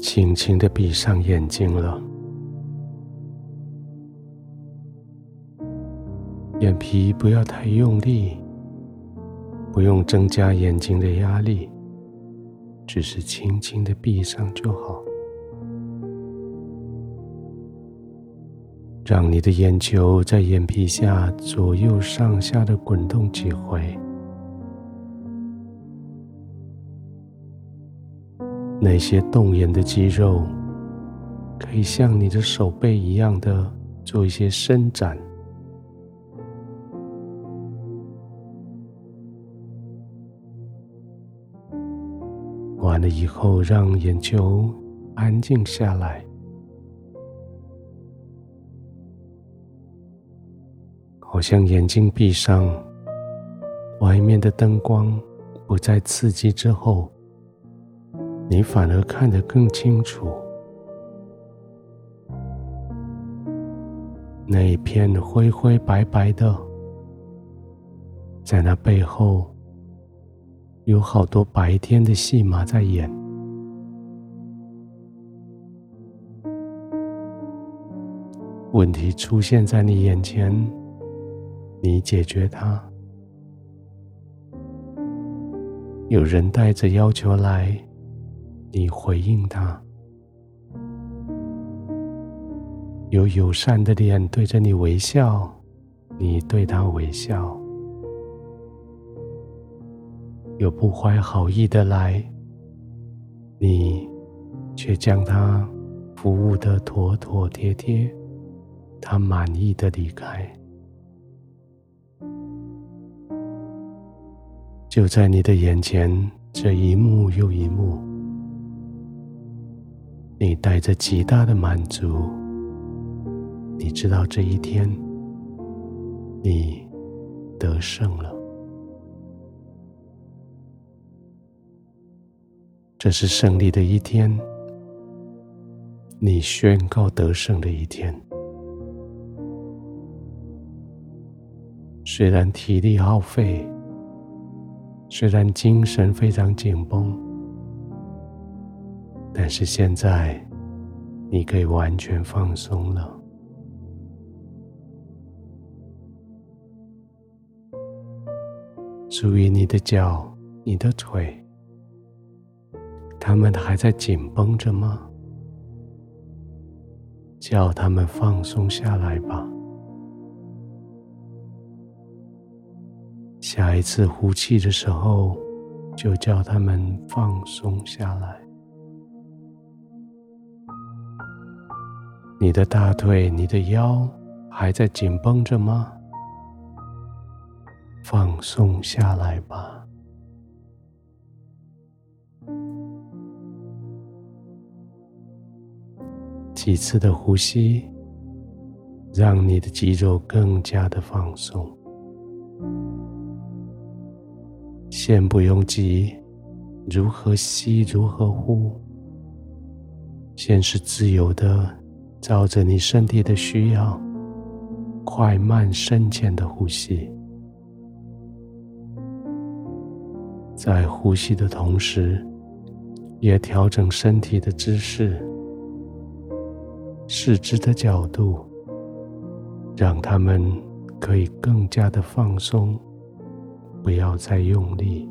轻轻的闭上眼睛了，眼皮不要太用力，不用增加眼睛的压力，只是轻轻的闭上就好。让你的眼球在眼皮下左右上下的滚动几回。那些动眼的肌肉，可以像你的手背一样的做一些伸展。完了以后，让眼球安静下来，好像眼睛闭上，外面的灯光不再刺激之后。你反而看得更清楚，那一片灰灰白白的，在那背后有好多白天的戏码在演。问题出现在你眼前，你解决它。有人带着要求来。你回应他，有友善的脸对着你微笑，你对他微笑；有不怀好意的来，你却将他服务的妥妥帖帖，他满意的离开。就在你的眼前，这一幕又一幕。你带着极大的满足，你知道这一天你得胜了。这是胜利的一天，你宣告得胜的一天。虽然体力耗费，虽然精神非常紧绷。但是现在，你可以完全放松了。注意你的脚、你的腿，他们还在紧绷着吗？叫他们放松下来吧。下一次呼气的时候，就叫他们放松下来。你的大腿、你的腰还在紧绷着吗？放松下来吧。几次的呼吸，让你的肌肉更加的放松。先不用急，如何吸，如何呼，先是自由的。照着你身体的需要，快慢深浅的呼吸，在呼吸的同时，也调整身体的姿势、四肢的角度，让他们可以更加的放松，不要再用力。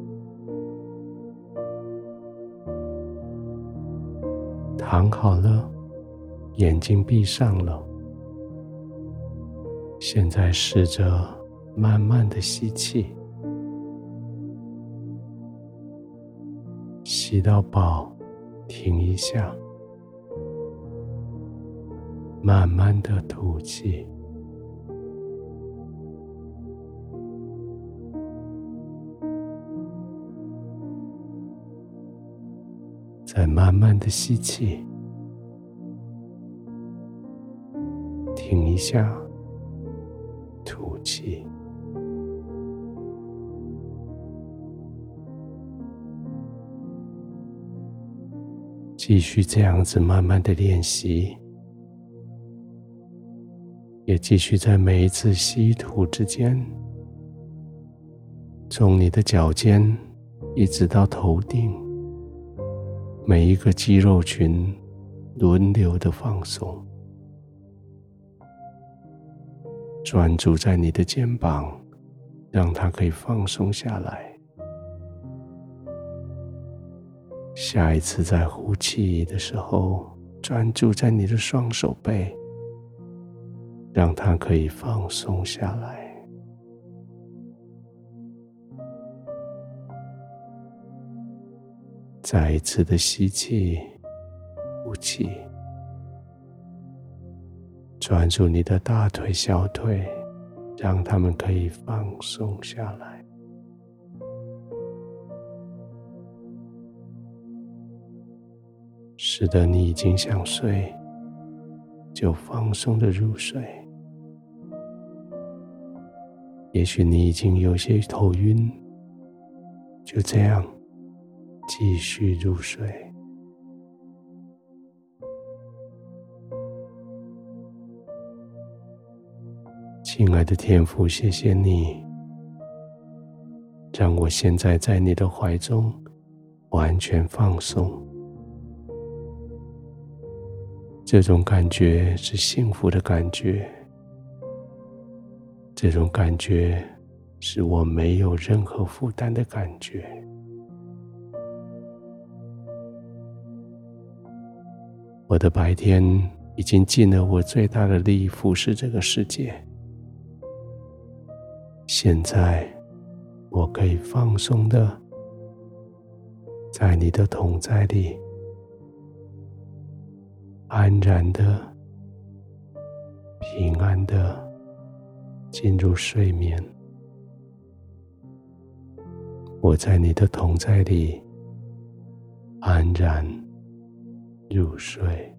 躺好了。眼睛闭上了，现在试着慢慢的吸气，吸到饱，停一下，慢慢的吐气，再慢慢的吸气。停一下，吐气，继续这样子慢慢的练习，也继续在每一次吸吐之间，从你的脚尖一直到头顶，每一个肌肉群轮流的放松，专注在你的肩膀，让它可以放松下来。下一次在呼气的时候，专注在你的双手背，让它可以放松下来。再一次的吸气、呼气，专注你的大腿、小腿，让他们可以放松下来。使得你已经想睡，就放松的入睡。也许你已经有些头晕，就这样。继续入睡，亲爱的天父，谢谢你，让我现在在你的怀中完全放松。这种感觉是幸福的感觉，这种感觉是我没有任何负担的感觉。我的白天已经尽了我最大的力服侍这个世界，现在我可以放松的在你的同在里，安然的、平安的进入睡眠。我在你的同在里，安然。入睡。